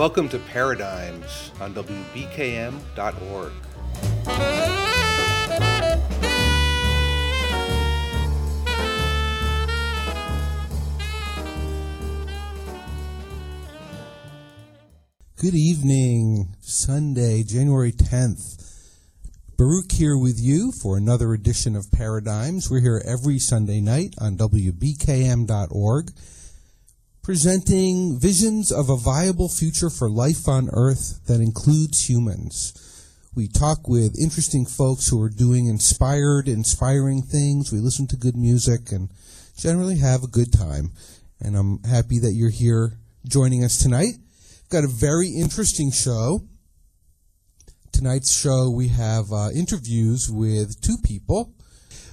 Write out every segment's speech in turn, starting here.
Welcome to Paradigms on WBKM.org. Good evening, Sunday, January 10th. Baruch here with you for another edition of Paradigms. We're here every Sunday night on WBKM.org, presenting visions of a viable future for life on Earth that includes humans. We talk with interesting folks who are doing inspired, inspiring things. We listen to good music and generally have a good time. And I'm happy that you're here joining us tonight. We've got a very interesting show. Tonight's show, we have uh, interviews with two people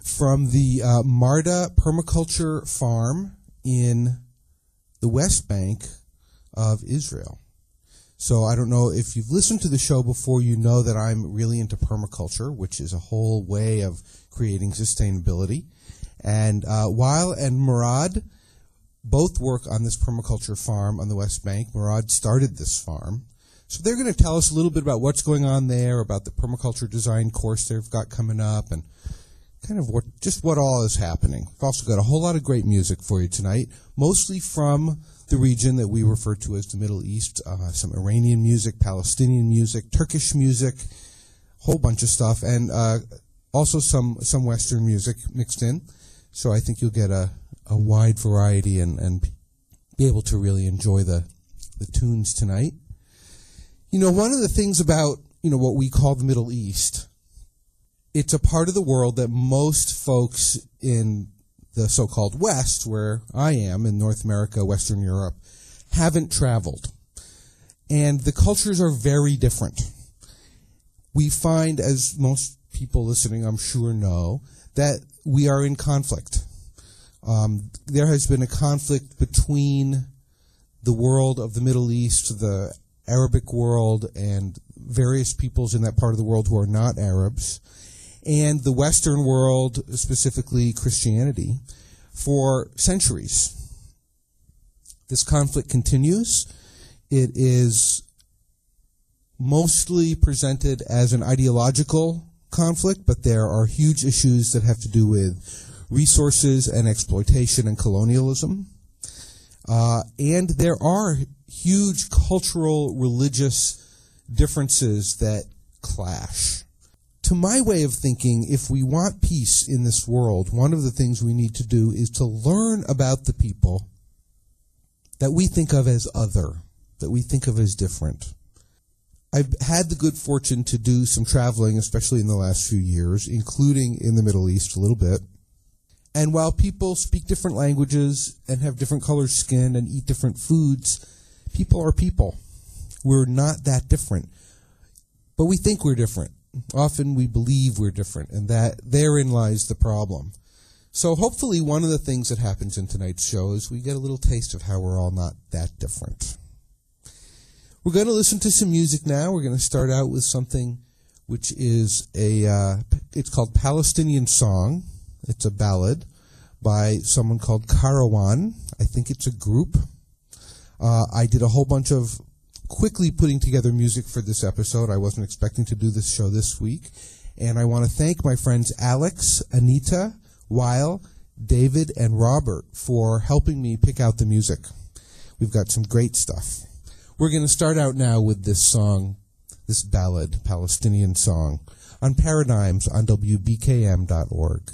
from the uh, Marda Permaculture Farm in the West Bank of Israel. So I don't know if you've listened to the show before, you know that I'm really into permaculture, which is a whole way of creating sustainability. And uh, Wael and Murad both work on this permaculture farm on the West Bank. Murad started this farm. So they're going to tell us a little bit about what's going on there, about the permaculture design course they've got coming up, and kind of what just what all is happening. We've also got a whole lot of great music for you tonight, mostly from the region that we refer to as the Middle East. Uh, some Iranian music, Palestinian music, Turkish music, whole bunch of stuff, and uh, also some some Western music mixed in. So I think you'll get a, a wide variety and, and be able to really enjoy the the tunes tonight. You know, one of the things about you know what we call the Middle East, it's a part of the world that most folks in the so-called West, where I am in North America, Western Europe, haven't traveled. And the cultures are very different. We find, as most people listening, I'm sure know, that we are in conflict. Um, there has been a conflict between the world of the Middle East, the Arabic world, and various peoples in that part of the world who are not Arabs, and the Western world, specifically Christianity, for centuries. This conflict continues. It is mostly presented as an ideological conflict, but there are huge issues that have to do with resources and exploitation and colonialism. Uh, and there are huge cultural, religious differences that clash. To my way of thinking, if we want peace in this world, one of the things we need to do is to learn about the people that we think of as other, that we think of as different. I've had the good fortune to do some traveling, especially in the last few years, including in the Middle East a little bit. And while people speak different languages and have different colored skin and eat different foods, people are people. We're not that different. But we think we're different. Often we believe we're different, and that therein lies the problem. So hopefully one of the things that happens in tonight's show is we get a little taste of how we're all not that different. We're going to listen to some music now. We're going to start out with something which is a, uh, it's called Palestinian Song. It's a ballad by someone called Karawan. I think it's a group. Uh, I did a whole bunch of quickly putting together music for this episode. I wasn't expecting to do this show this week. And I want to thank my friends Alex, Anita, Wael, David, and Robert for helping me pick out the music. We've got some great stuff. We're going to start out now with this song, this ballad, Palestinian song, on Paradigms on WBKM.org.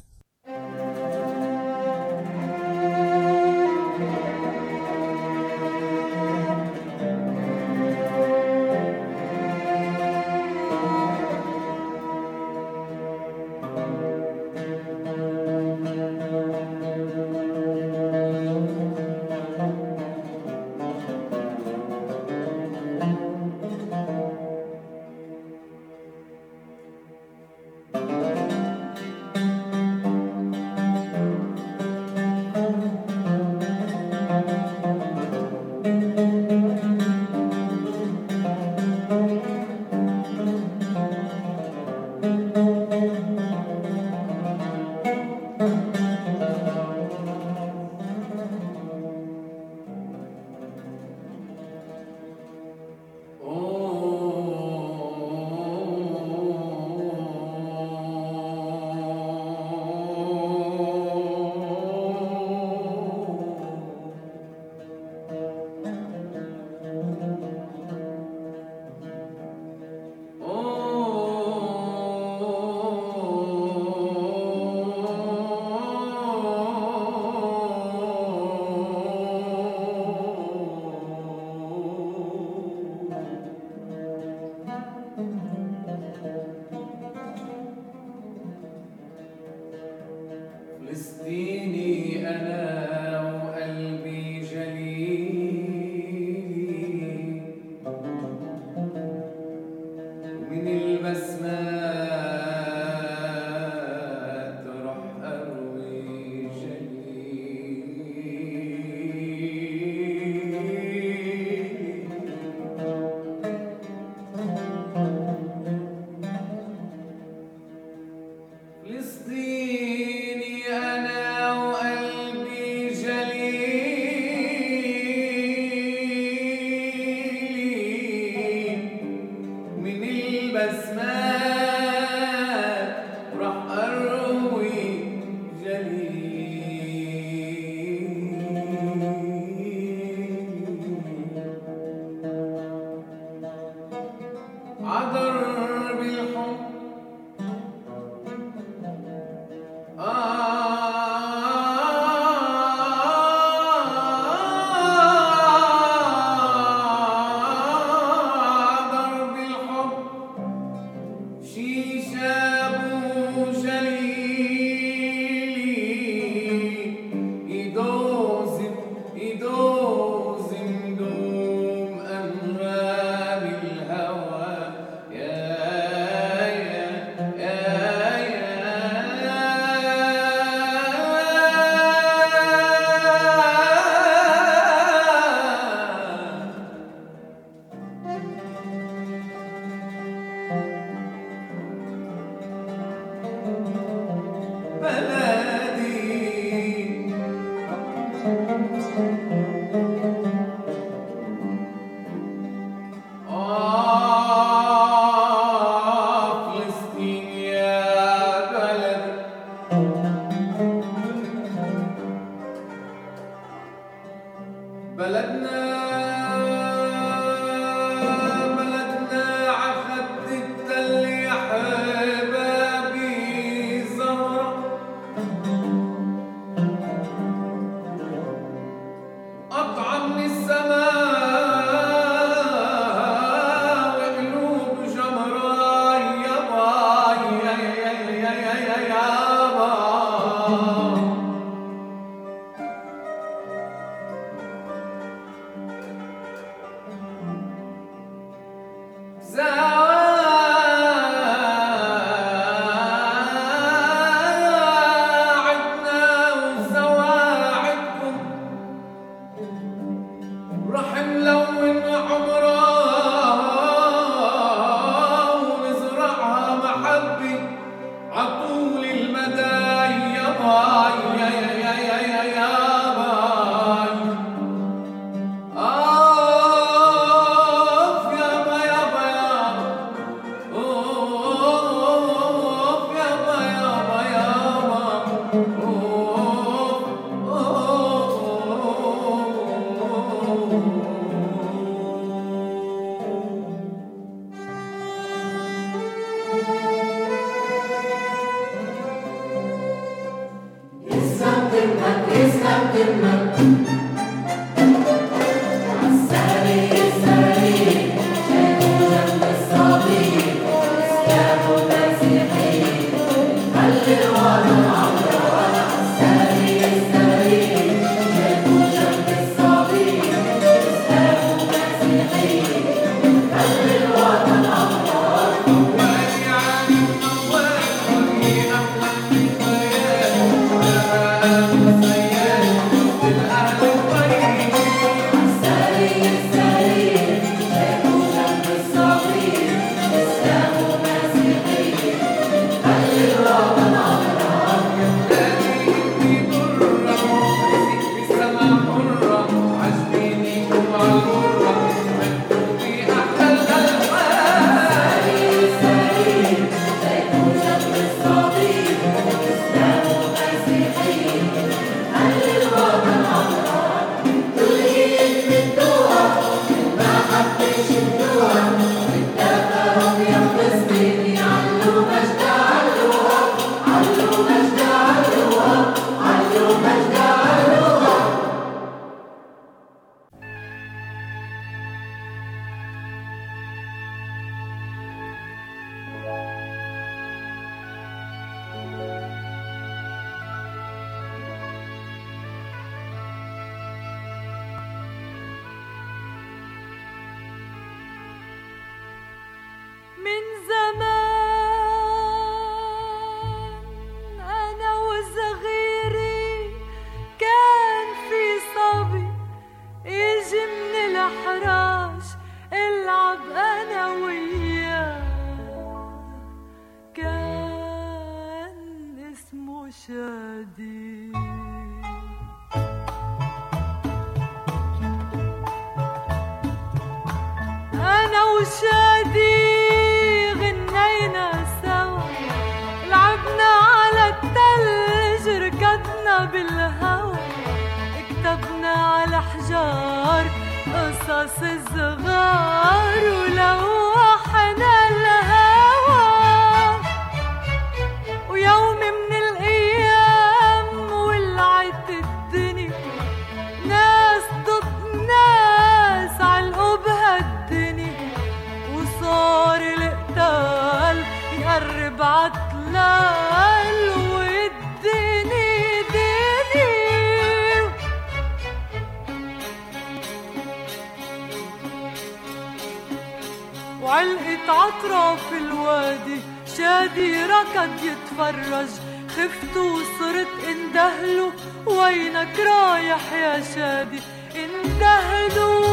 شادي ركض يتفرج. خفت وصرت اندهله وينك رايح يا شادي؟ اندهله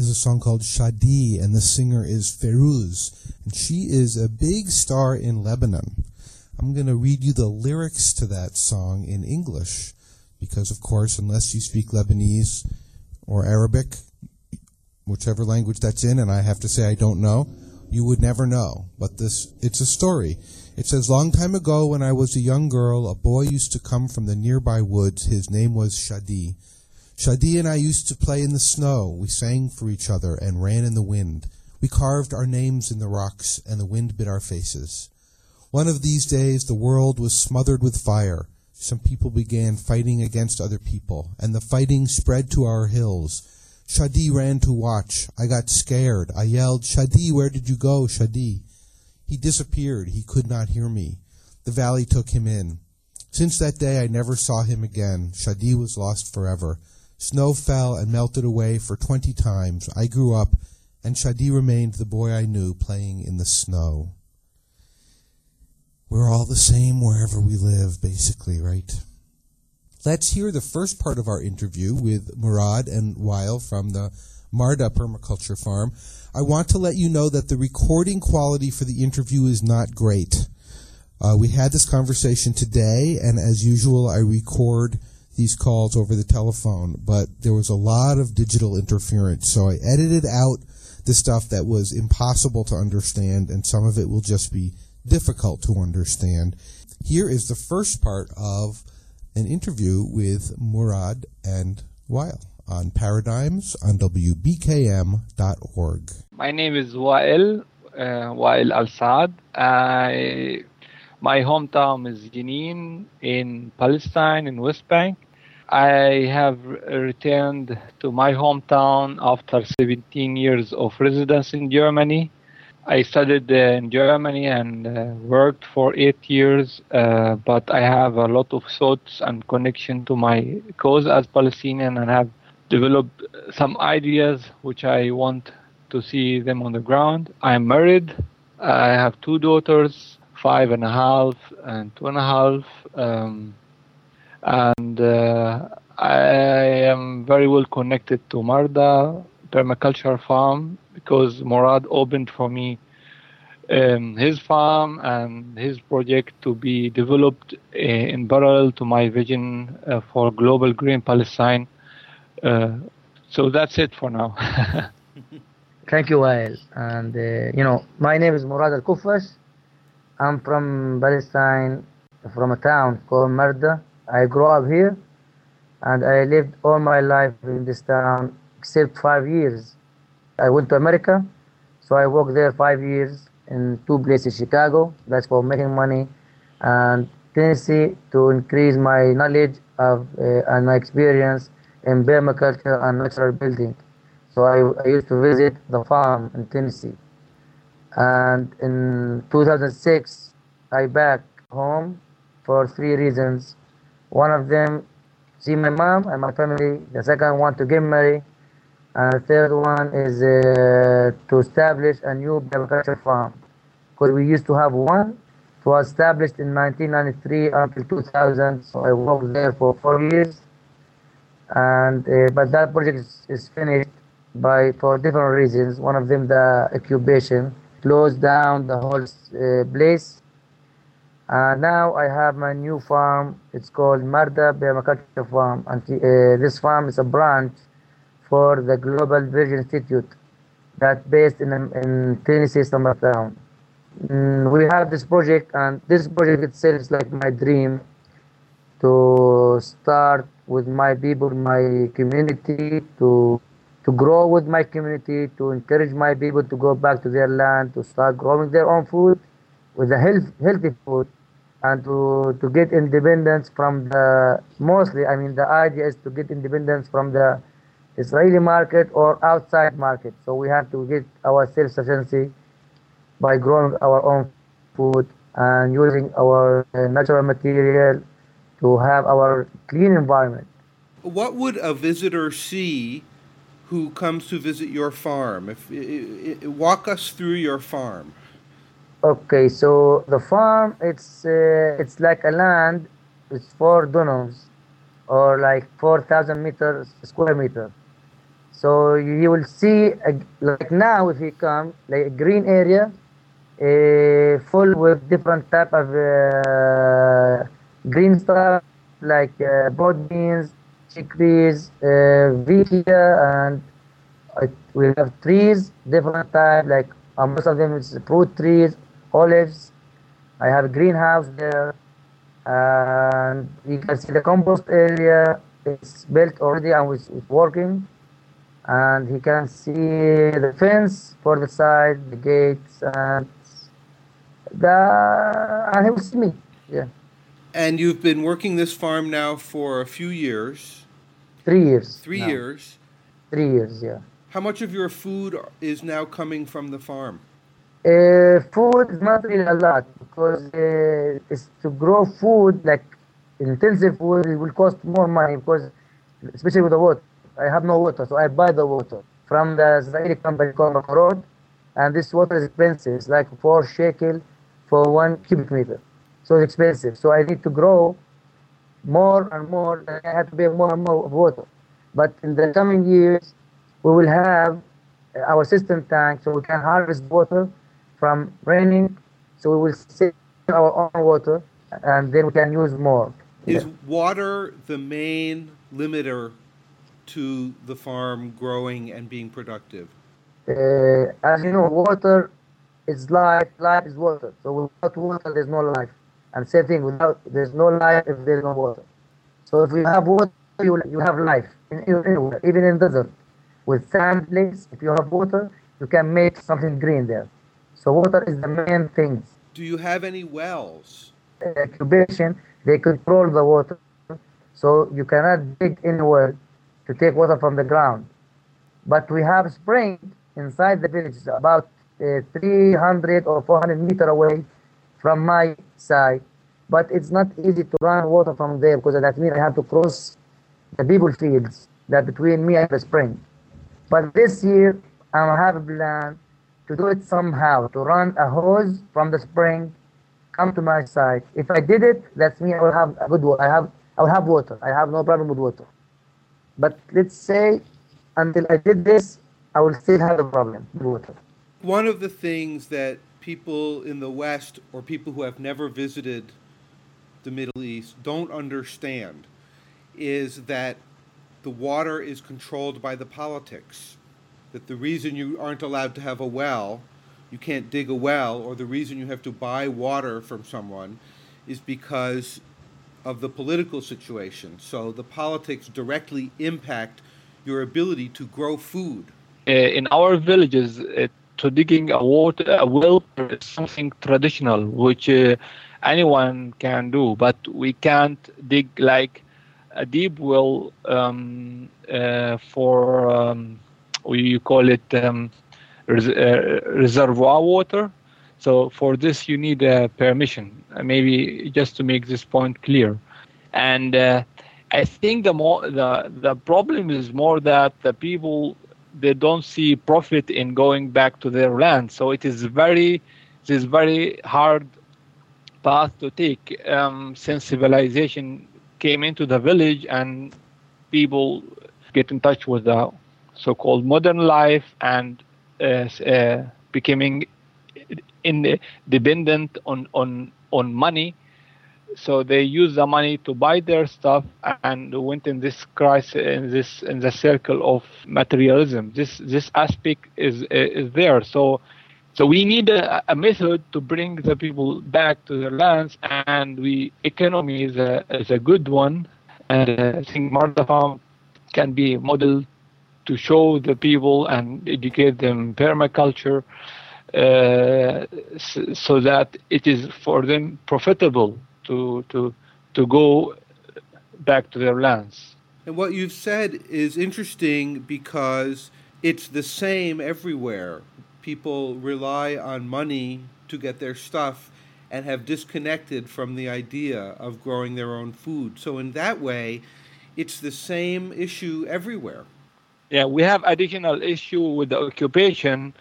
is a song called Shadi, and the singer is Fairuz, and she is a big star in Lebanon. I'm going to read you the lyrics to that song in English, because of course, unless you speak Lebanese or Arabic, whichever language that's in, and I have to say I don't know, you would never know. But this, it's a story. It says, long time ago when I was a young girl, a boy used to come from the nearby woods. His name was Shadi. Shadi and I used to play in the snow. We sang for each other and ran in the wind. We carved our names in the rocks, and the wind bit our faces. One of these days, the world was smothered with fire. Some people began fighting against other people, and the fighting spread to our hills. Shadi ran to watch. I got scared. I yelled, Shadi, where did you go, Shadi? He disappeared. He could not hear me. The valley took him in. Since that day, I never saw him again. Shadi was lost forever. Snow fell and melted away for twenty times. I grew up, and Shadi remained the boy I knew playing in the snow. We're all the same wherever we live, basically, right? Let's hear the first part of our interview with Murad and Wael from the Marda Permaculture Farm. I want to let you know that the recording quality for the interview is not great. Uh, we had this conversation today, and as usual, I record these calls over the telephone, but there was a lot of digital interference, so I edited out the stuff that was impossible to understand, and some of it will just be difficult to understand. Here is the first part of an interview with Murad and Wael on Paradigms on WBKM.org. My name is Wael, uh, Wael Al Saad. My hometown is Jenin in Palestine, in West Bank. I have returned to my hometown after 17 years of residence in Germany. I studied uh, in Germany and uh, worked for eight years, uh, but I have a lot of thoughts and connection to my cause as Palestinian and have developed some ideas which I want to see them on the ground. I'm married. I have two daughters five and a half and two and a half. Um, and uh, I am very well connected to Marda Permaculture Farm because Murad opened for me um, his farm and his project to be developed uh, in parallel to my vision uh, for global green Palestine. Uh, so that's it for now. Thank you, Wael. And uh, you know, my name is Murad Al Kufash. I'm from Palestine, from a town called Marda. I grew up here, and I lived all my life in this town except five years. I went to America, so I worked there five years in two places: Chicago, that's for making money, and Tennessee to increase my knowledge of uh, and my experience in permaculture and natural building. So I, I used to visit the farm in Tennessee. And in 2006, I back home for three reasons. One of them, see my mom and my family. The second one, to get married. And the third one is uh, to establish a new agriculture farm. Because we used to have one. It was established in 1993 until 2000. So I worked there for four years. And uh, but that project is, is finished by for different reasons. One of them, the incubation, closed down the whole uh, place. And now I have my new farm. It's called Marda Permaculture Farm. And uh, this farm is a branch for the Global Village Institute that's based in, in Tennessee, Summertown. Mm, we have this project, and this project itself is like my dream to start with my people, my community, to to grow with my community, to encourage my people to go back to their land, to start growing their own food with a health, healthy food, and to, to get independence from the, mostly, I mean, the idea is to get independence from the Israeli market or outside market. So we have to get our self-sufficiency by growing our own food and using our natural material to have our clean environment. What would a visitor see who comes to visit your farm? If i- i- walk us through your farm. Okay, so the farm it's uh, it's like a land, it's four dunums, or like four thousand meters square meter. So you will see a, like now if you come like a green area, uh, full with different type of uh, green stuff like uh, broad beans, chickpeas, uh, vitia, and we have trees, different type, like uh, most of them is fruit trees, olives. I have a greenhouse there, and you can see the compost area. It's built already and it's, it's working. And he can see the fence for the side, the gates, and the and he will see me. Yeah, And you've been working this farm now for a few years, three years. three now. years. Three years, yeah. How much of your food is now coming from the farm? Uh, food is not really a lot because uh, it's to grow food like intensive food it will cost more money because especially with the water. I have no water so I buy the water from the Israeli company called Mekorot and this water is expensive. It's like four shekel for one cubic meter. So it's expensive. So I need to grow more and more and I have to pay more and more water. But in the coming years we will have our cistern tank so we can harvest water from raining so we will save our own water and then we can use more. Is water the main limiter to the farm growing and being productive? uh, as you know water is life life is water. So without water there's no life. And same thing without there's no life if there's no water. So if you have water you, you have life in, even in desert. With sand lakes if you have water you can make something green there so water is the main thing Do you have any wells? incubation, they control the water. So you cannot dig well to take water from the ground. But we have spring inside the village, about uh, 300 or 400 meter away from my side. But it's not easy to run water from there because that means I have to cross the people fields that between me and the spring. But this year, I have a plan to do it somehow, to run a hose from the spring come to my side. If I did it, that's me. I will have a good. Wa- I have. I will have water. I have no problem with water. But let's say until I did this, I will still have a problem with water. One of the things that people in the West or people who have never visited the Middle East don't understand is that the water is controlled by the politics. That the reason you aren't allowed to have a well, you can't dig a well, or the reason you have to buy water from someone is because of the political situation. So the politics directly impact your ability to grow food. Uh, in our villages, uh, to digging a water a well is something traditional, which uh, anyone can do, but we can't dig like a deep well um, uh, for um, we call it um, res- uh, reservoir water. So for this, you need a permission. Uh, maybe just to make this point clear, and uh, I think the more the the problem is more that the people they don't see profit in going back to their land. So it is very this very hard path to take um, since civilization came into the village and people get in touch with the so-called modern life and uh, uh, becoming in dependent on on on money. So they use the money to buy their stuff and went in this crisis in this in the circle of materialism. This this aspect is is there. So so we need a, a method to bring the people back to their lands and we economy is a is a good one. And uh, i think Marda farm can be a model to show the people and educate them permaculture uh, so, that it is for them profitable to to to go back to their lands. And what you've said is interesting because it's the same everywhere. People rely on money to get their stuff and have disconnected from the idea of growing their own food. So in that way, it's the same issue everywhere. Yeah, we have additional issue with the occupation,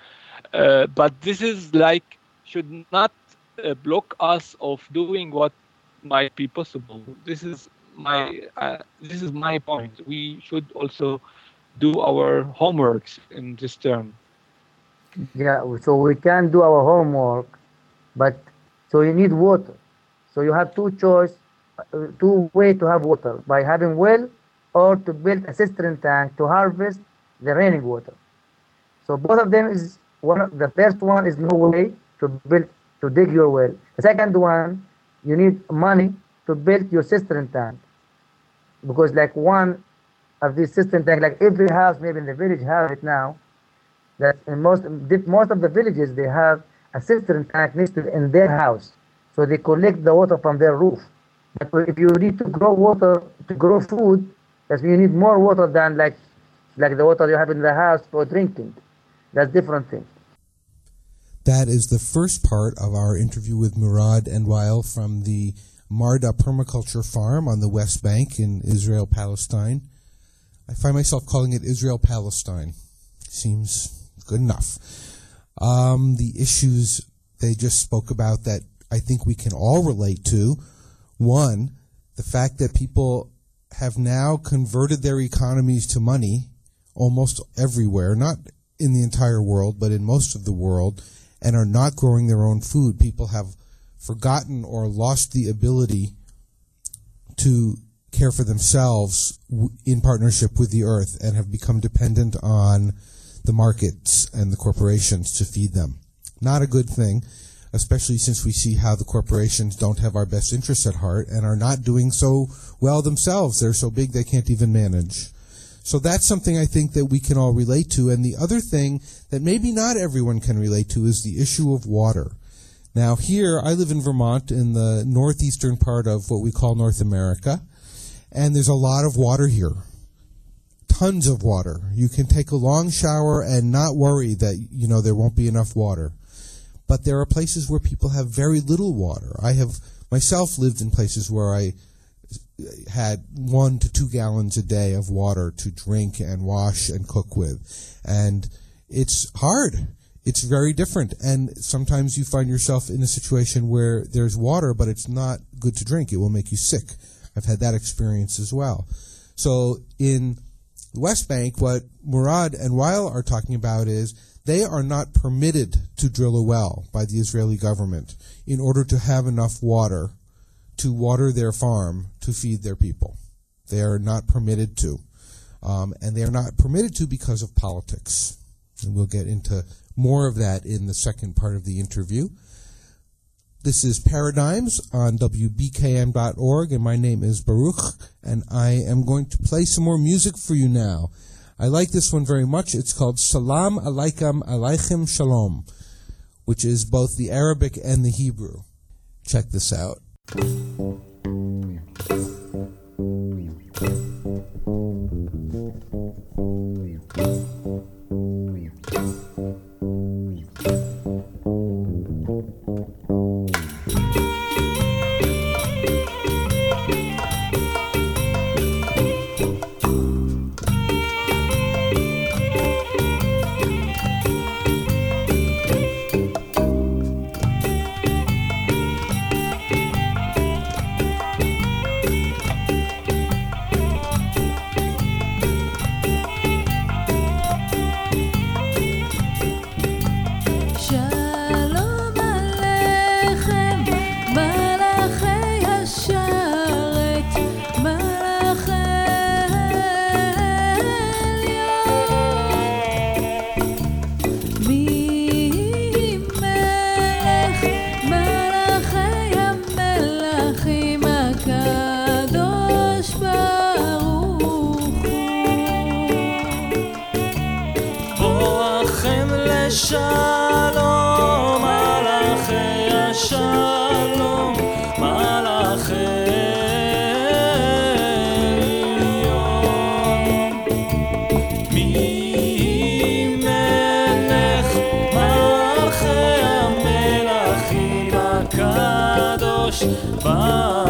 uh, but this is like should not uh, block us of doing what might be possible. This is my uh, this is my point. We should also do our homeworks in this term. Yeah, so we can do our homework, but so you need water. So you have two choice, uh, two way to have water by having well or to build a cistern tank to harvest the raining water. So both of them is one. Of, the first one is no way to build to dig your well. The second one you need money to build your cistern tank because like one of these cistern tank like every house maybe in the village have it now that in most most of the villages they have a cistern tank next to in their house so they collect the water from their roof but if you need to grow water to grow food that you need more water than like like the water you have in the house for drinking that's different thing that is the first part of our interview with Murad and Wael from the Marda Permaculture Farm on the West Bank in Israel, Palestine. I find myself calling it Israel Palestine. Seems good enough. Um, the issues they just spoke about that I think we can all relate to. One, the fact that people have now converted their economies to money almost everywhere, not in the entire world, but in most of the world and are not growing their own food. People have forgotten or lost the ability to care for themselves in partnership with the earth and have become dependent on the markets and the corporations to feed them. Not a good thing, especially since we see how the corporations don't have our best interests at heart and are not doing so well themselves. They're so big they can't even manage. So that's something I think that we can all relate to. And the other thing that maybe not everyone can relate to is the issue of water. Now, here, I live in Vermont in the northeastern part of what we call North America, and there's a lot of water here. Tons of water. You can take a long shower and not worry that, you know, there won't be enough water. But there are places where people have very little water. I have myself lived in places where I had one to two gallons a day of water to drink and wash and cook with. And it's hard. It's very different. And sometimes you find yourself in a situation where there's water, but it's not good to drink. It will make you sick. I've had that experience as well. So in West Bank, what Murad and Wael are talking about is they are not permitted to drill a well by the Israeli government in order to have enough water to water their farm to feed their people. They are not permitted to. Um, and they are not permitted to because of politics. And we'll get into more of that in the second part of the interview. This is Paradigms on WBKM.org, and my name is Baruch, and I am going to play some more music for you now. I like this one very much. It's called Salam Alaikum Aleichem Shalom, which is both the Arabic and the Hebrew. Check this out. Bye.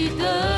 记得。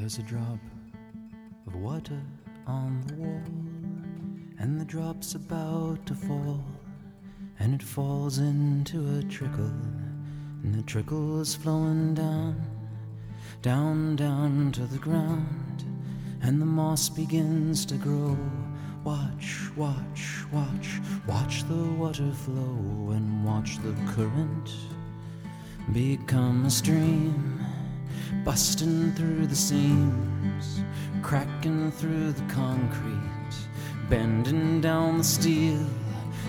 There's a drop of water on the wall, and the drop's about to fall, and it falls into a trickle, and the trickle is flowing down, down, down to the ground, and the moss begins to grow. Watch, watch, watch, watch the water flow, and watch the current become a stream busting through the seams, cracking through the concrete, bending down the steel.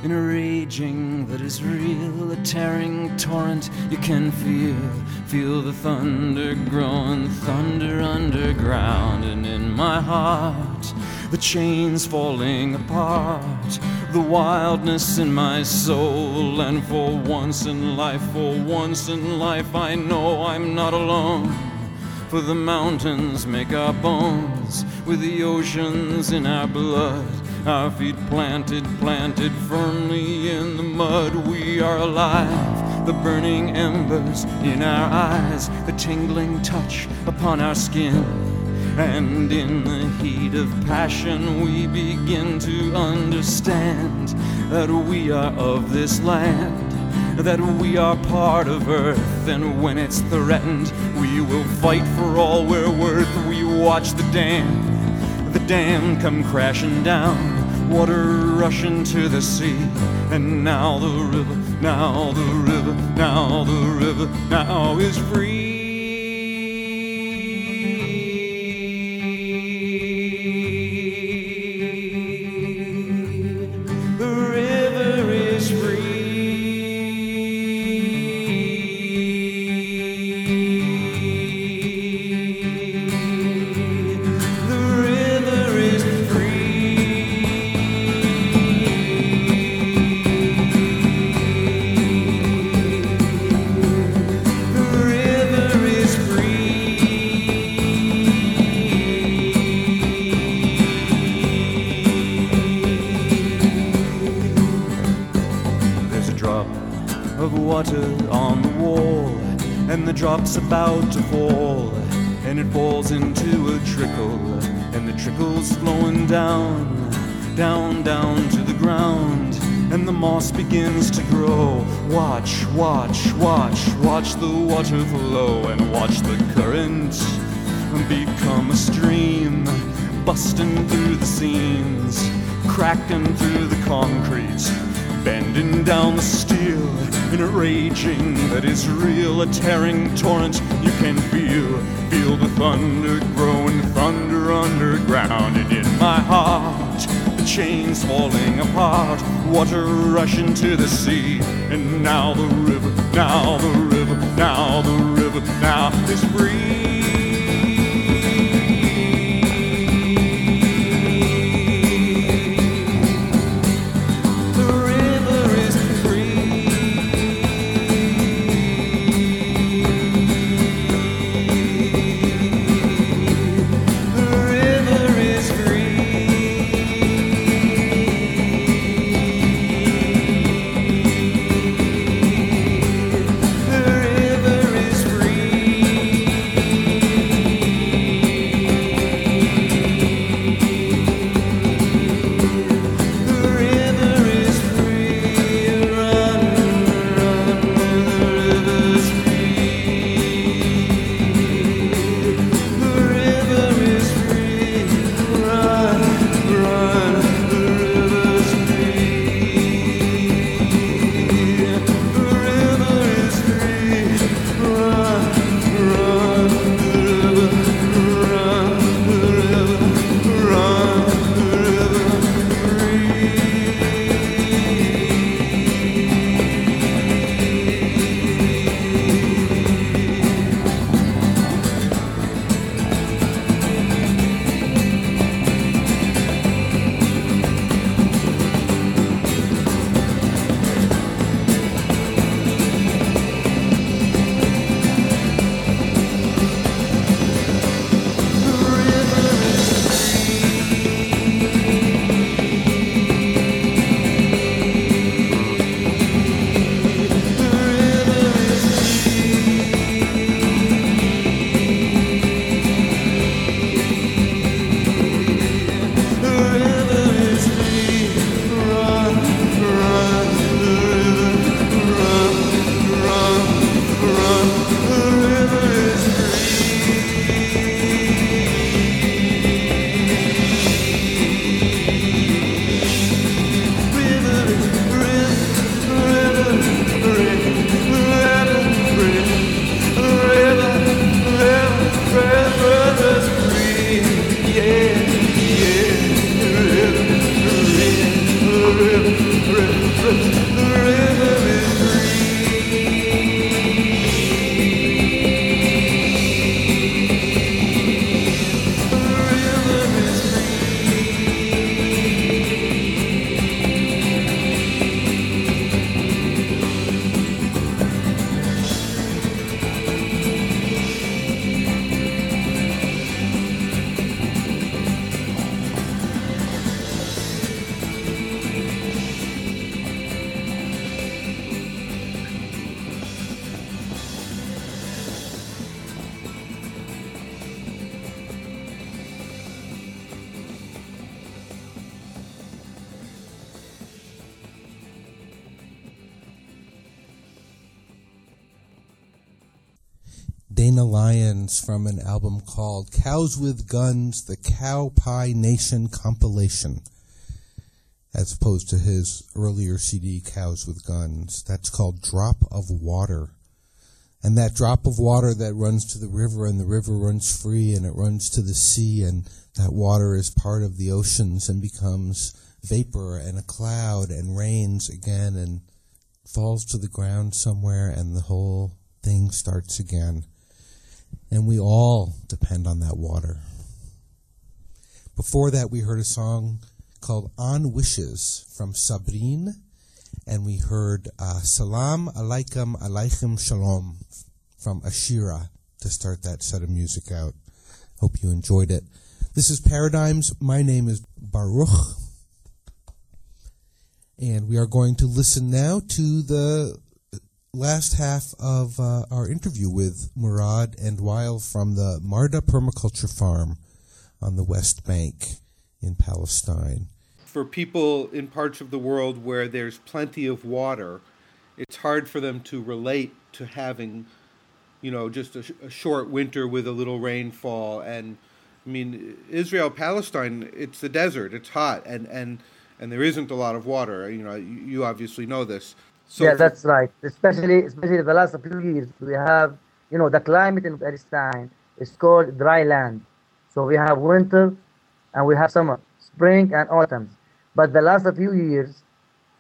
In a raging that is real, a tearing torrent you can feel. Feel the thunder growing, thunder underground, and in my heart, the chains falling apart. The wildness in my soul, and for once in life, for once in life, I know I'm not alone. For the mountains make our bones, with the oceans in our blood. Our feet planted, planted firmly in the mud. We are alive. The burning embers in our eyes, the tingling touch upon our skin. And in the heat of passion, we begin to understand that we are of this land that we are part of Earth, and when it's threatened, we will fight for all we're worth. We watch the dam, the dam come crashing down, water rushing to the sea, and now the river, now the river, now the river, now is free. Flow, and watch the current become a stream, busting through the seams, cracking through the concrete, bending down the steel in a raging that is real, a tearing torrent you can feel. Feel the thunder growing, thunder underground, and in my heart, the chains falling apart, water rushing to the sea, and now the river, now the river, now the river, now is free. From an album called Cows with Guns, the Cow Pie Nation compilation, as opposed to his earlier CD, Cows with Guns. That's called Drop of Water. And that drop of water that runs to the river, and the river runs free, and it runs to the sea, and that water is part of the oceans and becomes vapor and a cloud and rains again and falls to the ground somewhere, and the whole thing starts again. And we all depend on that water. Before that, we heard a song called On Wishes from Sabrine, and we heard uh, Salam Alaikum Alaikum Shalom from Ashira to start that set of music out. Hope you enjoyed it. This is Paradigms. My name is Baruch. And we are going to listen now to the last half of uh, our interview with Murad and Wael from the Marda Permaculture Farm on the West Bank in Palestine. For people in parts of the world where there's plenty of water, it's hard for them to relate to having, you know, just a, sh- a short winter with a little rainfall. And I mean, Israel, Palestine, it's the desert, it's hot, and, and, and there isn't a lot of water. You know, you obviously know this. So yeah, that's right. Especially, especially the last few years, we have, you know, the climate in Palestine is called dry land. So we have winter, and we have summer, spring and autumn. But the last few years,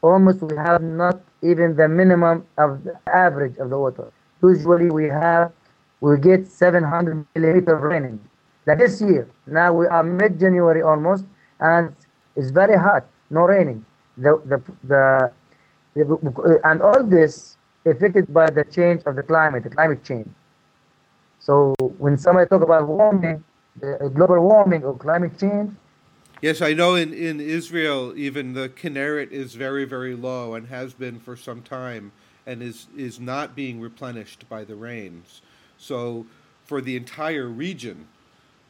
almost we have not even the minimum of the average of the water. Usually we have, we get 700 millimeter of raining. Like this year, now we are mid-January almost, and it's very hot, no raining. The the the and all this affected by the change of the climate, the climate change. So when somebody talk about warming, the uh, global warming or climate change, Yes, I know in, in Israel, even the Kinneret is very, very low and has been for some time and is, is not being replenished by the rains. So, for the entire region,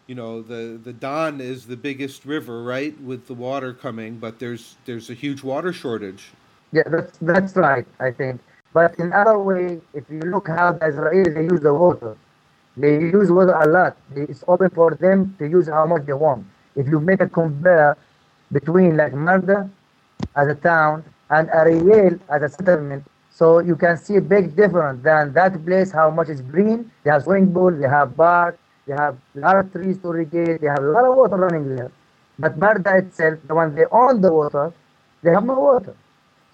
you know, the, the Jordan is the biggest river, right, with the water coming, but there's, there's a huge water shortage. Yeah, that's that's right, I think. But in other way, if you look how the Israelis they use the water, they use water a lot. It's open for them to use how much they want. If you make a compare between like Marda as a town and Ariel as a settlement, so you can see a big difference than that place how much is green. They have swimming pool, they have park, they have a lot of trees to irrigate, they have a lot of water running there. But Marda itself, the one they own the water, they have no water.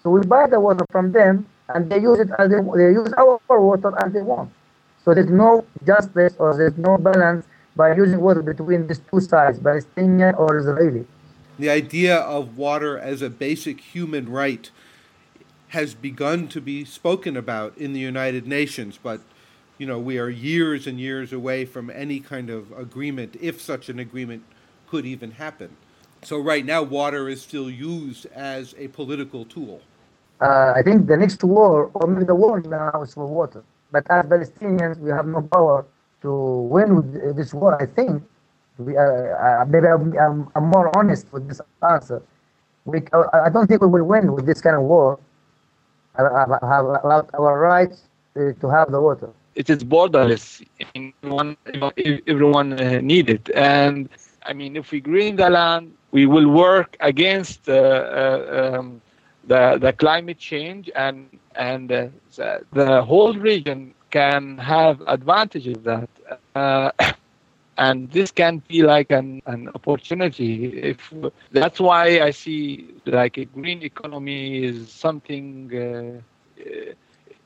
So we buy the water from them, and they use it as they, they use our water as they want. So there's no justice or there's no balance by using water between these two sides, Palestinian or Israeli. The idea of water as a basic human right has begun to be spoken about in the United Nations, but you know, we are years and years away from any kind of agreement, if such an agreement could even happen. So right now, water is still used as a political tool. Uh, I think the next war, or maybe the war now, is for water. But as Palestinians, we have no power to win this war. I think we, uh, uh, maybe I'm, I'm, more honest with this answer. We, uh, I don't think we will win with this kind of war. About our rights uh, to have the water. it is borderless. Everyone, everyone uh, need it. And I mean, if we green the land, we will work against uh, um, the the climate change, and and uh, the, whole region can have advantage of that. Uh, and this can be like an, an opportunity if that's why i see like a green economy is something uh, uh,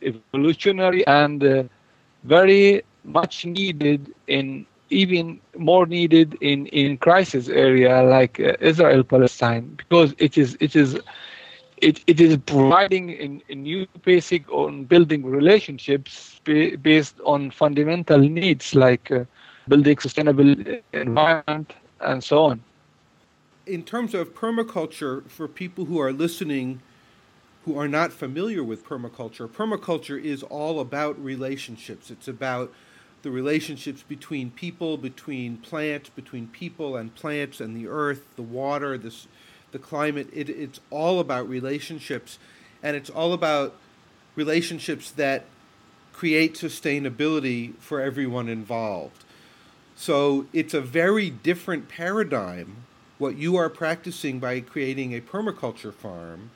evolutionary and uh, very much needed in even more needed in in crisis area like uh, Israel Palestine because it is it is it, it is providing in, in new basic on building relationships ba- based on fundamental needs like uh, building sustainable environment and so on In terms of permaculture, for people who are listening who are not familiar with permaculture, permaculture is all about relationships. It's about the relationships between people, between plants, between people and plants and the earth, the water, this, the climate. It, it's all about relationships, and it's all about relationships that create sustainability for everyone involved. So it's a very different paradigm, what you are practicing by creating a permaculture farm,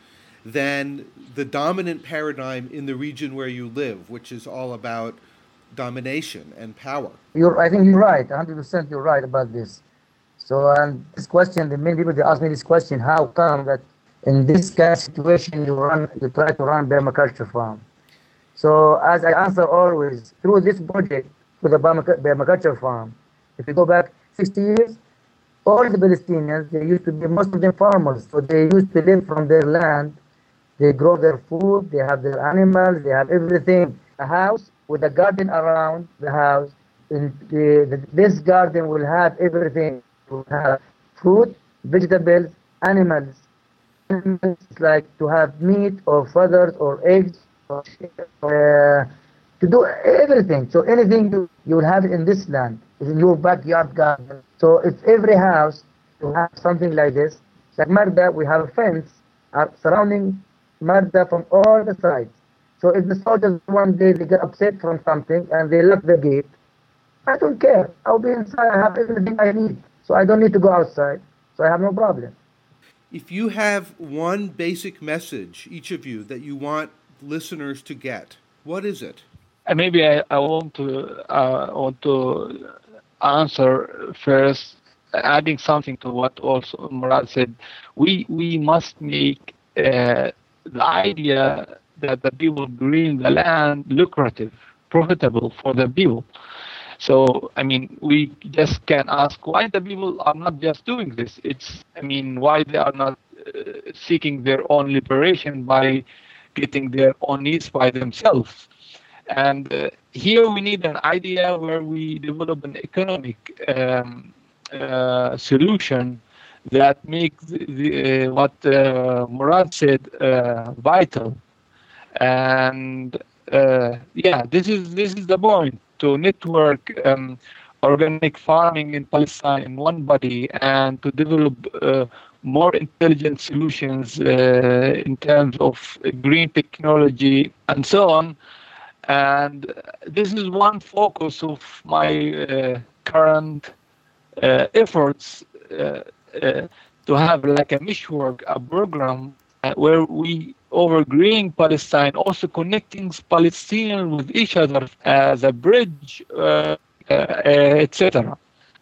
than the dominant paradigm in the region where you live, which is all about domination and power. You're, I think you're right. 100% you're right about this. So, and this question, the many people they ask me this question: How come that in this kind of situation you run, you try to run permaculture farm? So, as I answer always, through this project with the permac- permaculture farm, if you go back 60 years, all the Palestinians they used to be most of them farmers, so they used to live from their land. They grow their food, they have their animals, they have everything. A house with a garden around the house. In the, the, this garden will have everything. Will have fruit, vegetables, animals. Animals like to have meat or feathers or eggs, or, uh, to do everything. So anything you, you will have in this land, is in your backyard garden. So if every house you have something like this, like Marda, we have a fence uh, surrounding Marda from all the sides. So if the soldiers one day they get upset from something and they lock the gate, I don't care. I'll be inside. I have everything I need. So I don't need to go outside. So I have no problem. If you have one basic message, each of you, that you want listeners to get, what is it? And maybe I, I want to uh, want to answer first, adding something to what also Murad said. We we must make uh, the idea that the people green the land lucrative, profitable for the people. So I mean, we just can ask why the people are not just doing this. It's I mean, why they are not uh, seeking their own liberation by getting their own needs by themselves. And uh, here we need an idea where we develop an economic um, uh, solution that makes the, uh, what uh, Murad said uh, vital. And yeah, this is this is the point to network um, organic farming in Palestine in one body and to develop uh, more intelligent solutions uh, in terms of green technology and so on. And this is one focus of my uh, current uh, efforts uh, uh, to have like a meshwork, a program where we over green Palestine, also connecting Palestinians with each other as a bridge, uh, uh, etc.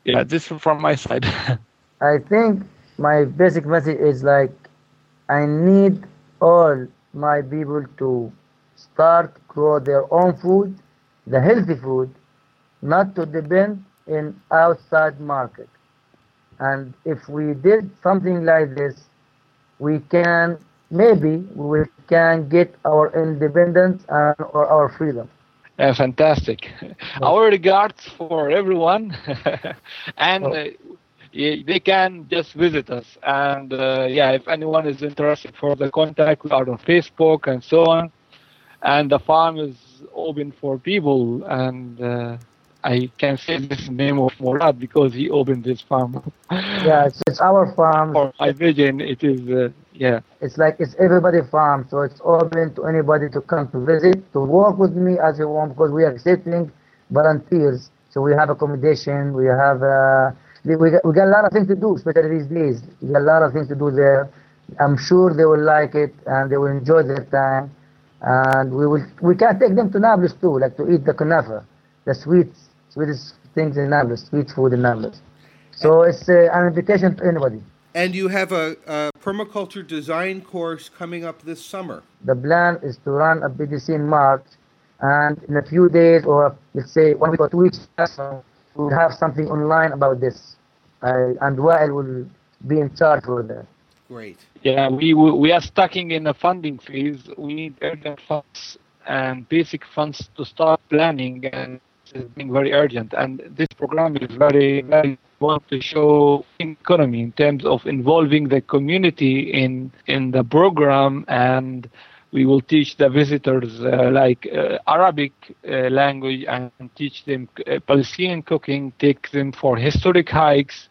Yeah, this is from my side. I think my basic message is like I need all my people to start grow their own food, the healthy food, not to depend in outside market. And if we did something like this, we can maybe we can get our independence and or our freedom. Uh, fantastic. Our regards for everyone, and uh, they can just visit us. And uh, yeah, if anyone is interested for the contact, we are on Facebook and so on. And the farm is open for people. And uh, I can say this name of Murad because he opened this farm. Yeah, it's, it's our farm. For my vision, it is uh, yeah. It's like it's everybody farm, so it's open to anybody to come to visit, to work with me as you want, because we are accepting volunteers. So we have accommodation, we have, uh, we, we got, we got a lot of things to do, especially these days. We got a lot of things to do there. I'm sure they will like it and they will enjoy their time. And we will, we can take them to Nablus too, like to eat the kunafa, the sweets, sweetest things in Nablus, sweet food in Nablus. So it's uh, an invitation to anybody. And you have a, a permaculture design course coming up this summer. The plan is to run a PDC in March, and in a few days, or let's say one week or two weeks, we'll have something online about this. I, and Wael will be in charge for that. Great. Yeah, we we we are stuck in a funding phase. We need urgent funds and basic funds to start planning, and it's being very urgent. And this program is very very want to show economy in terms of involving the community in in the program and we will teach the visitors uh, like uh, Arabic uh, language and teach them uh, Palestinian cooking, take them for historic hikes,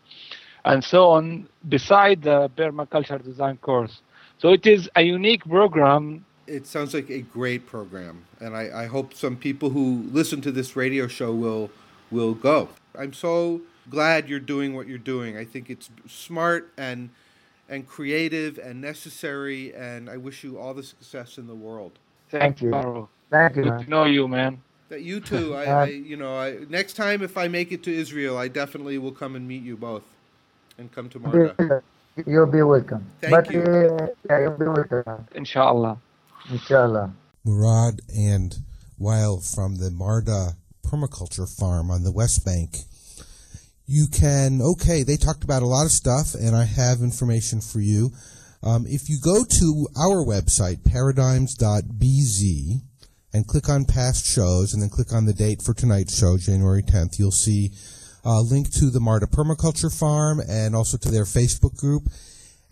and so on, beside the permaculture design course. So it is a unique program it sounds like a great program, and I, I hope some people who listen to this radio show will will go. I'm so glad you're doing what you're doing. I think it's smart and and creative and necessary, and I wish you all the success in the world. Thank you. Baruch. Thank you, Good to know you, man. That you too. I, Uh, I you know, I, next time if I make it to Israel, I definitely will come and meet you both, and come to Marda. You'll be welcome. Thank but, you. Uh, yeah, you'll be welcome. Inshallah. Inshallah. Murad and Wael from the Marda Permaculture Farm on the West Bank. You can, okay, they talked about a lot of stuff, and I have information for you. Um, if you go to our website, paradigms.bz, and click on past shows, and then click on the date for tonight's show, January 10th, you'll see a link to the Marda Permaculture Farm and also to their Facebook group.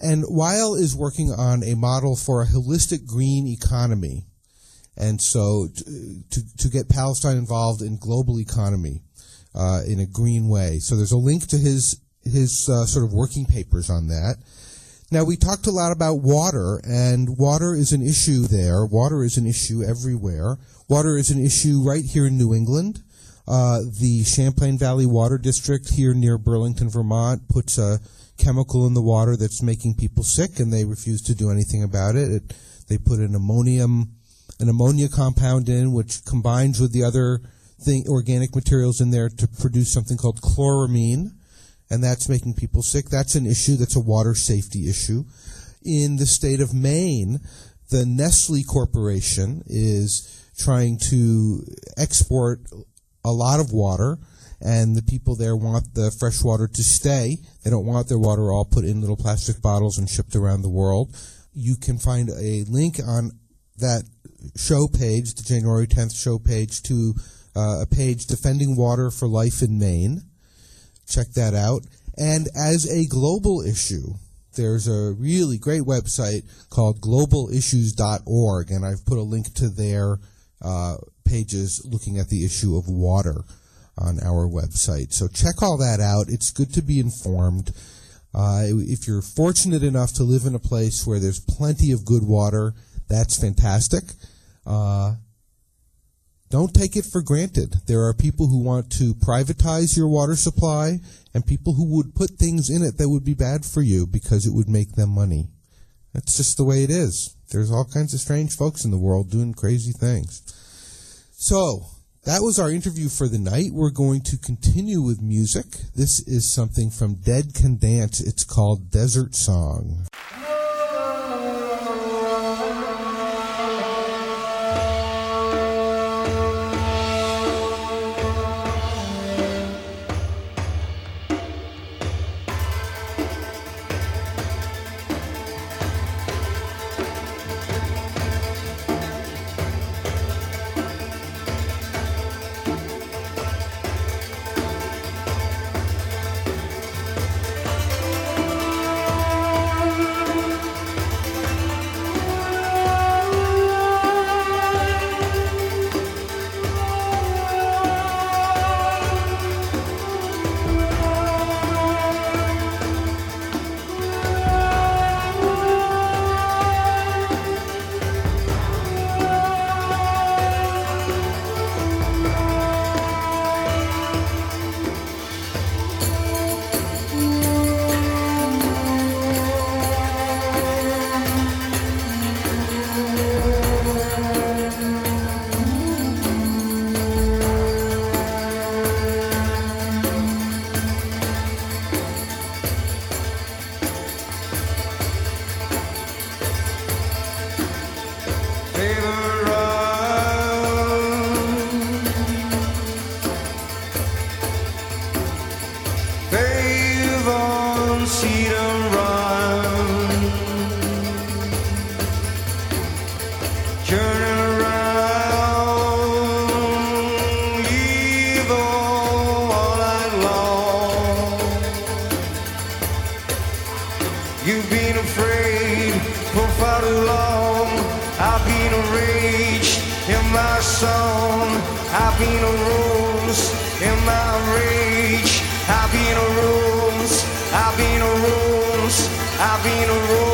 And Wael is working on a model for a holistic green economy and so to, to, to get Palestine involved in global economy uh, in a green way. So there's a link to his his uh, sort of working papers on that. Now we talked a lot about water, and water is an issue there. Water is an issue everywhere. Water is an issue right here in New England. Uh, the Champlain Valley Water District here near Burlington, Vermont, puts a chemical in the water that's making people sick, and they refuse to do anything about it. it they put an ammonium an ammonia compound in, which combines with the other thing, organic materials in there to produce something called chloramine, and that's making people sick. That's an issue. That's a water safety issue. In the state of Maine, the Nestle Corporation is trying to export a lot of water, and the people there want the fresh water to stay. They don't want their water all put in little plastic bottles and shipped around the world. You can find a link on that show page, the January 10th show page, to uh, a page Defending Water for Life in Maine. Check that out. And as a global issue, there's a really great website called globalissues.org, and I've put a link to their uh, pages looking at the issue of water on our website. So check all that out. It's good to be informed. Uh, if you're fortunate enough to live in a place where there's plenty of good water, that's fantastic. Uh, don't take it for granted. There are people who want to privatize your water supply and people who would put things in it that would be bad for you because it would make them money. That's just the way it is. There's all kinds of strange folks in the world doing crazy things. So, that was our interview for the night. We're going to continue with music. This is something from Dead Can Dance. It's called Desert Song. Been a rose in my rage. I've been a rose. I've been a rose. I've been a rose.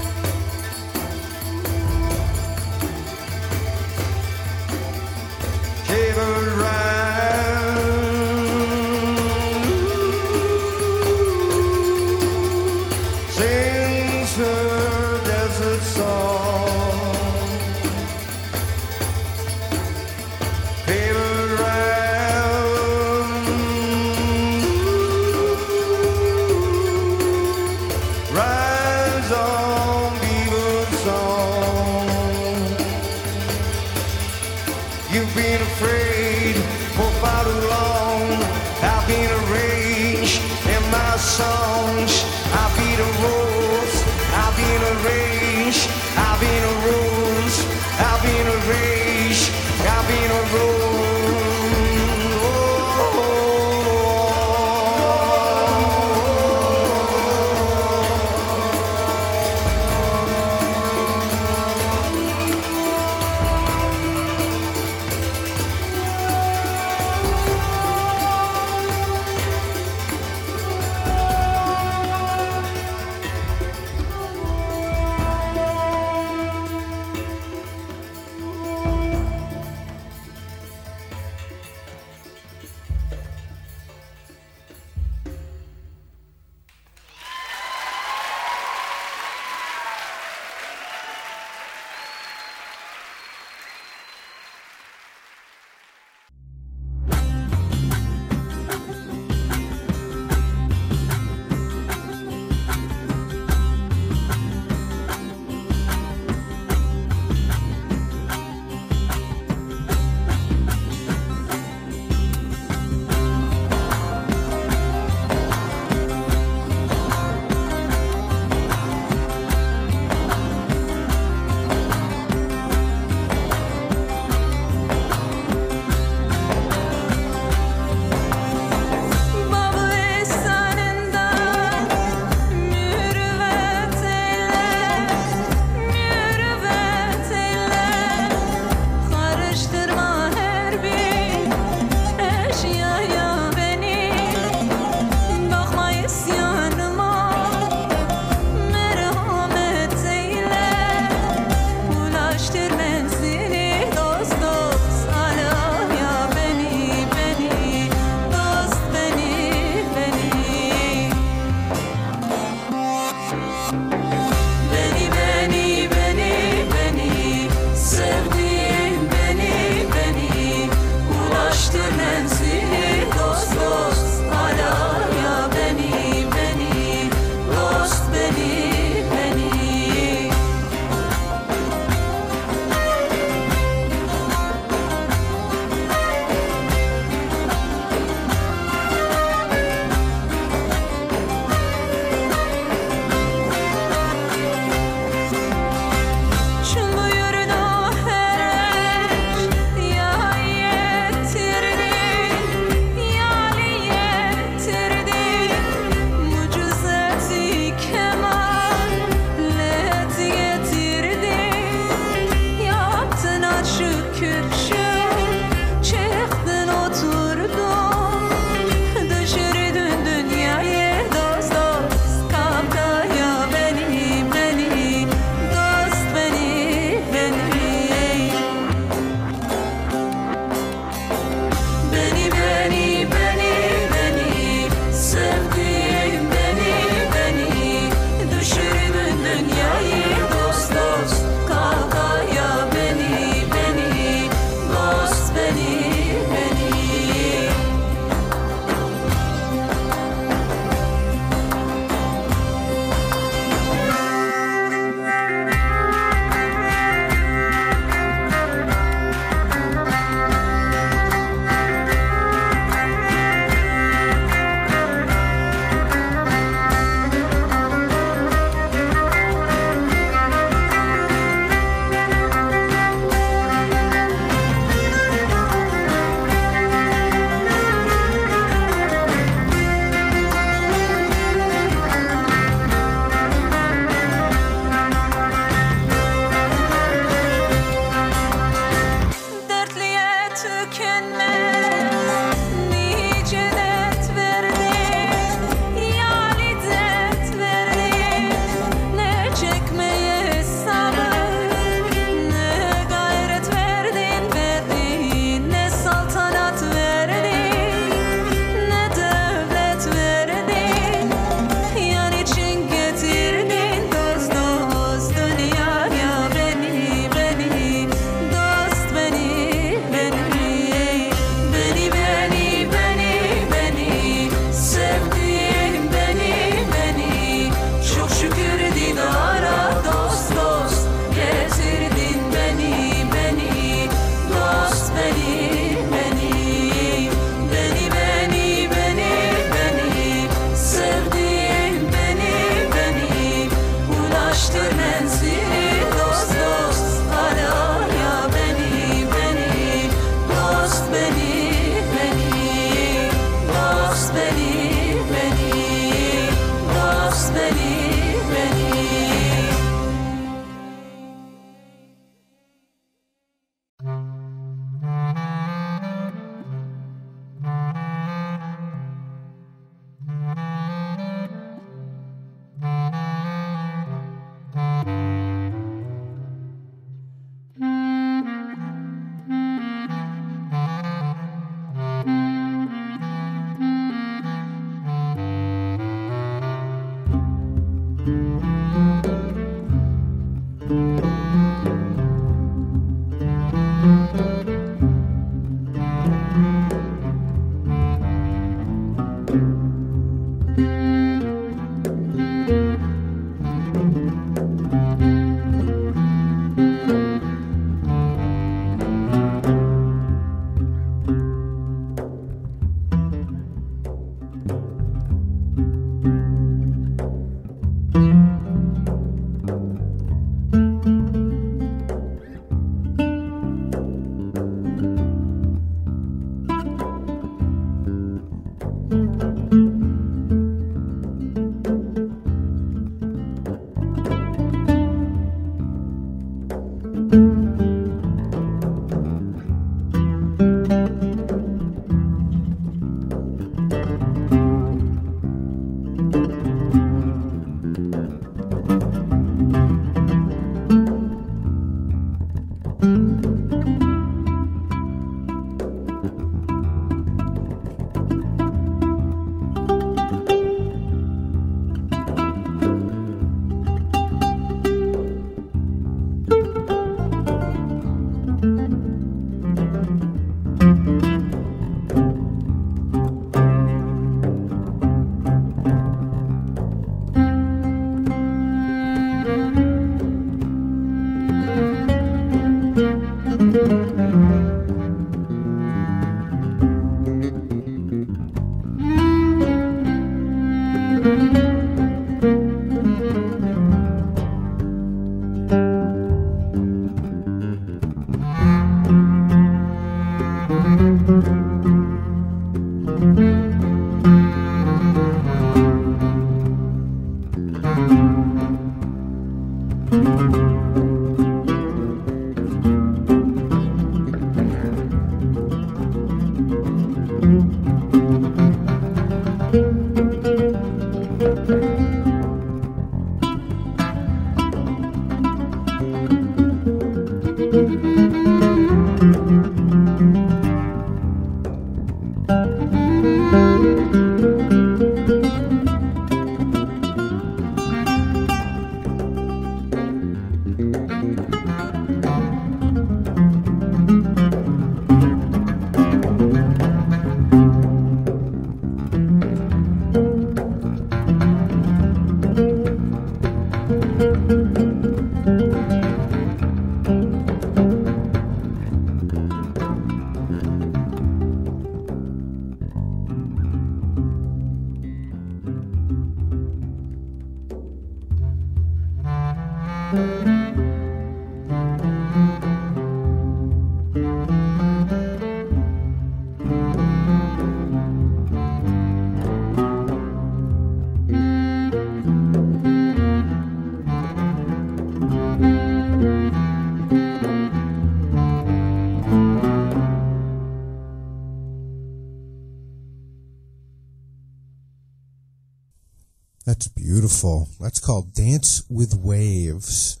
Called Dance with Waves.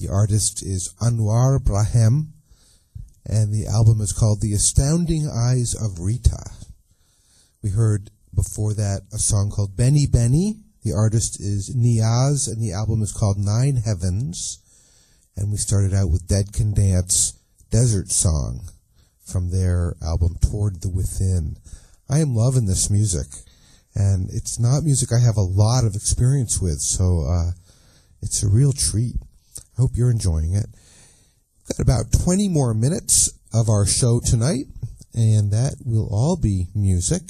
The artist is Anouar Brahem, and the album is called The Astounding Eyes of Rita. We heard before that a song called Beni Beni. The artist is Niyaz, and the album is called Nine Heavens. And we started out with Dead Can Dance, Desert Song, from their album Toward the Within. I am loving this music and it's not music I have a lot of experience with, so uh, it's a real treat. I hope you're enjoying it. We've got about 20 more minutes of our show tonight, and that will all be music.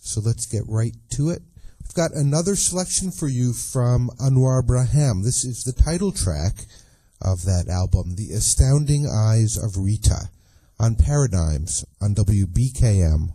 So let's get right to it. We've got another selection for you from Anouar Brahem. This is the title track of that album, The Astounding Eyes of Rita, on Paradigms on WBKM.org.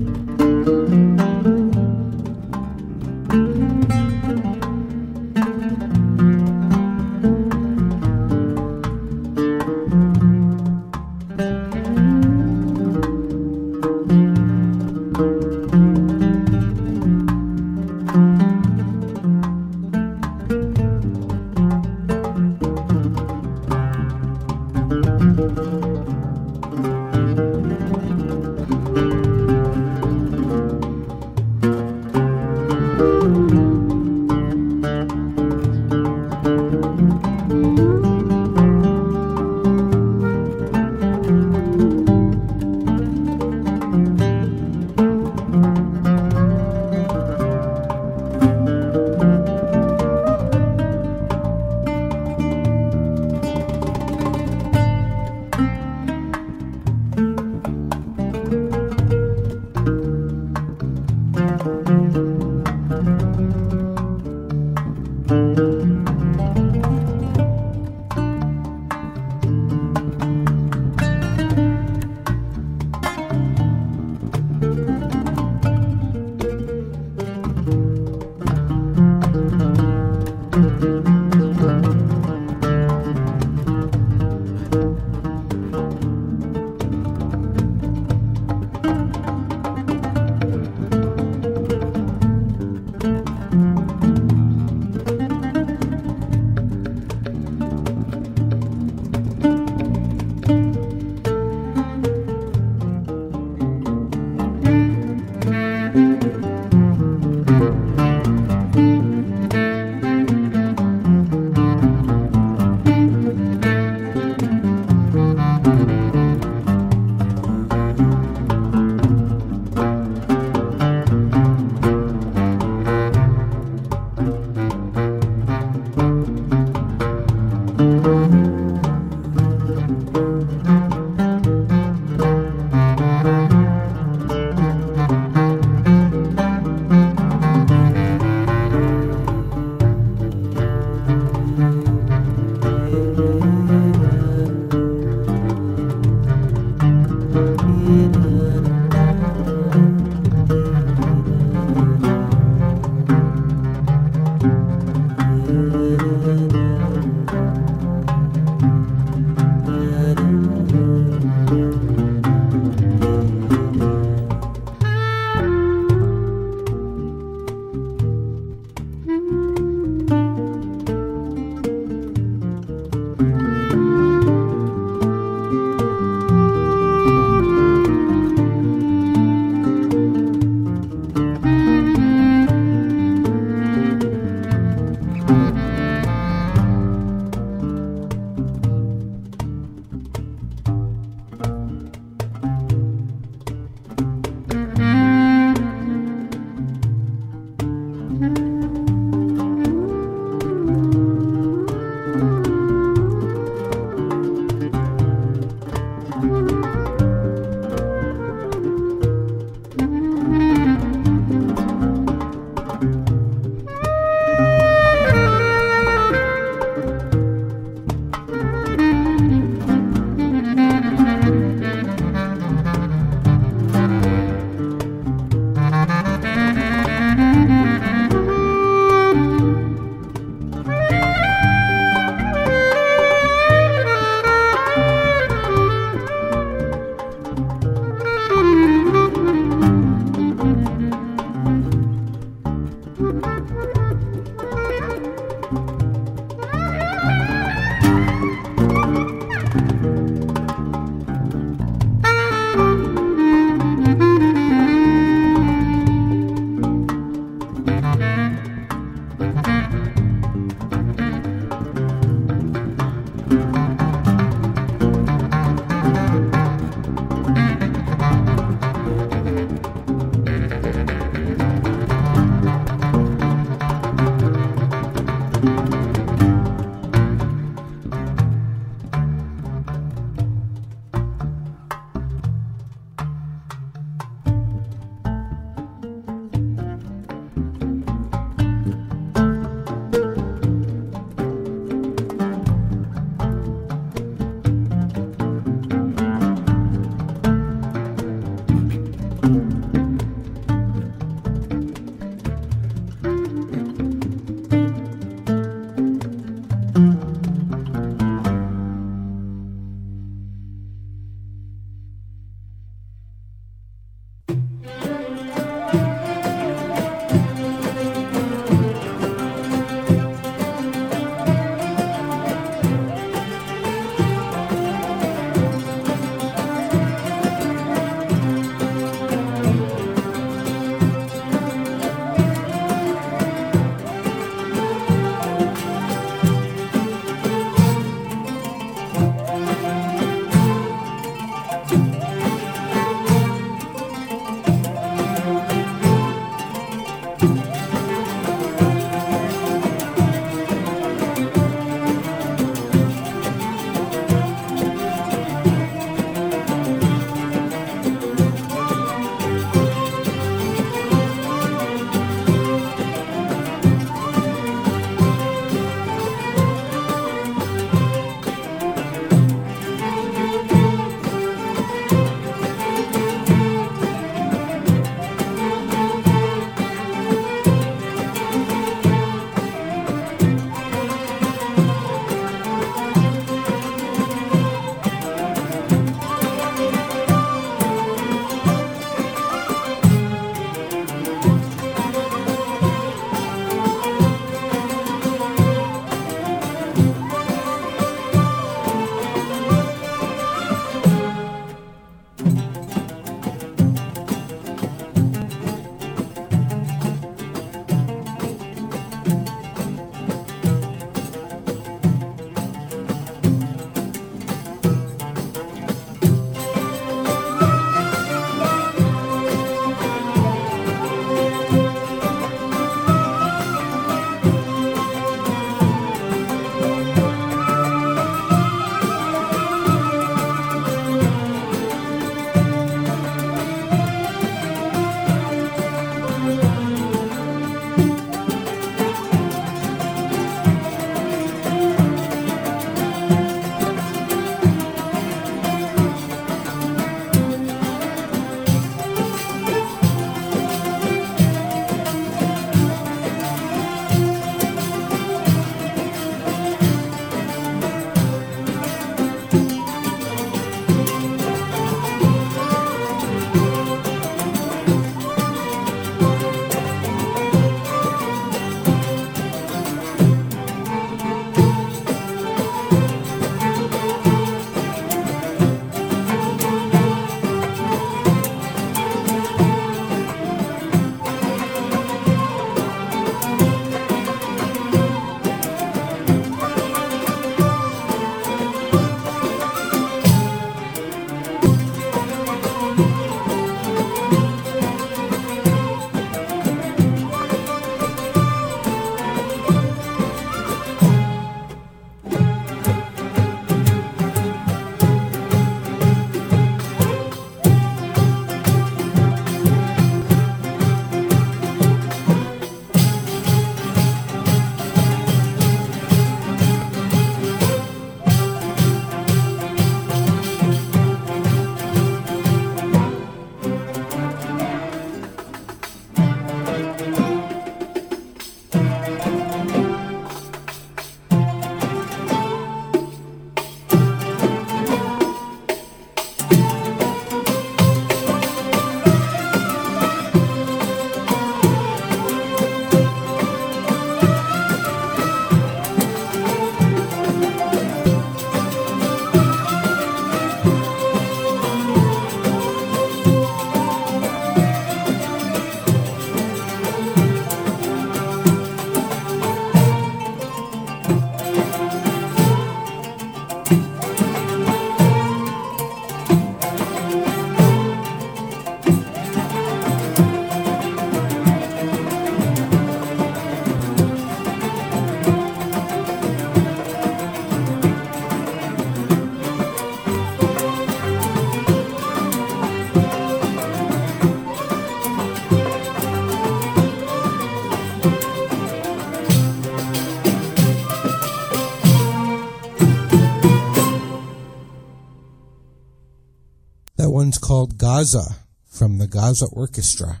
one's called Gaza from the Gaza Orchestra.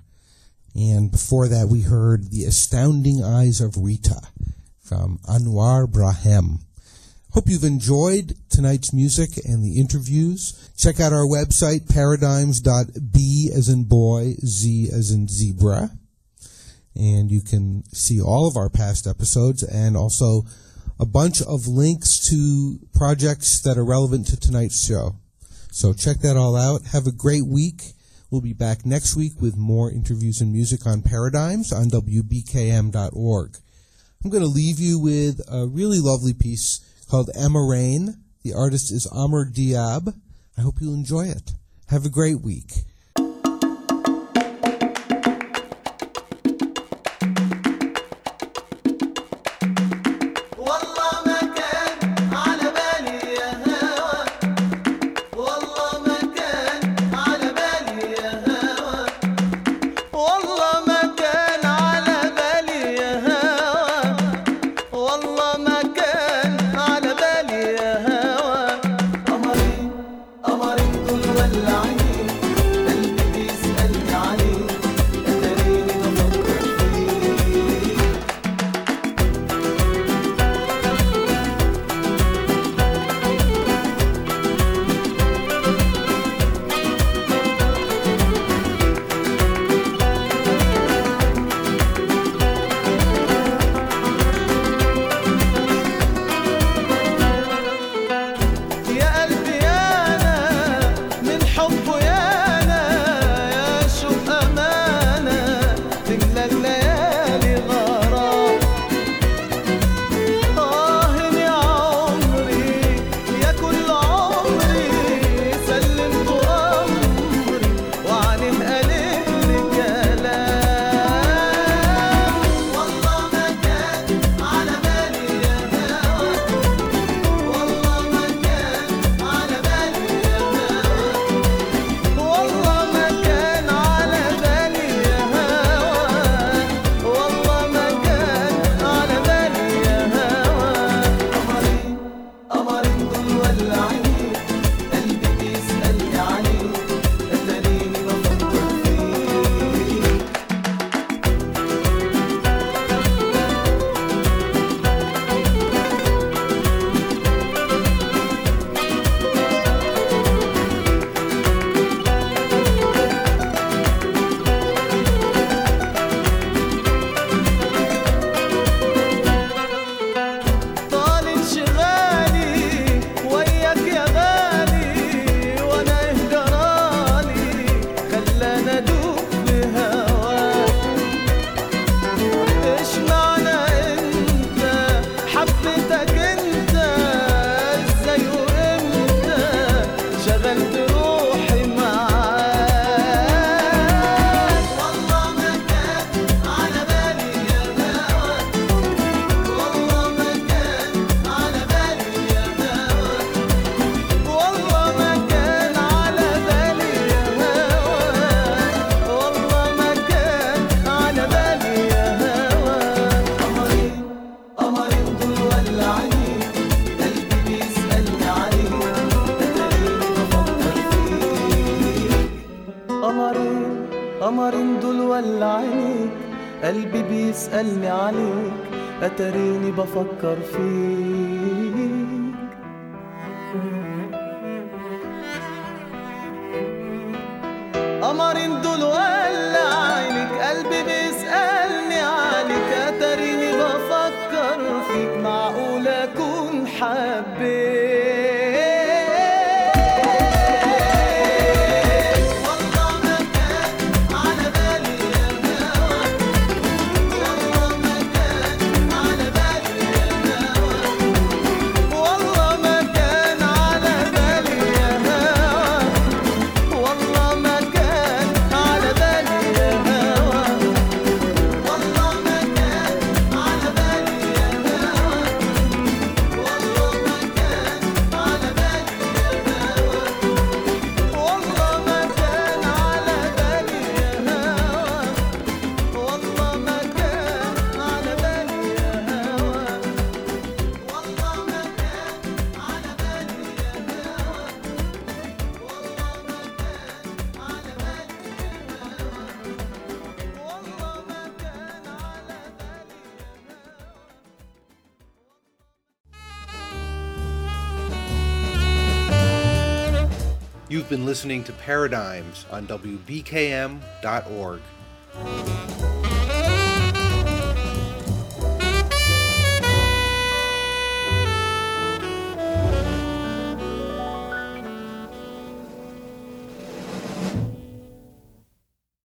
And before that, we heard The Astounding Eyes of Rita from Anouar Brahem. Hope you've enjoyed tonight's music and the interviews. Check out our website, paradigms.b as in boy, z as in zebra. And you can see all of our past episodes and also a bunch of links to projects that are relevant to tonight's show. So check that all out. Have a great week. We'll be back next week with more interviews and music on Paradigms on WBKM.org. I'm going to leave you with a really lovely piece called Amarain. The artist is Amr Diab. I hope you'll enjoy it. Have a great week. أتاريني بفكر فيك listening to Paradigms on WBKM.org.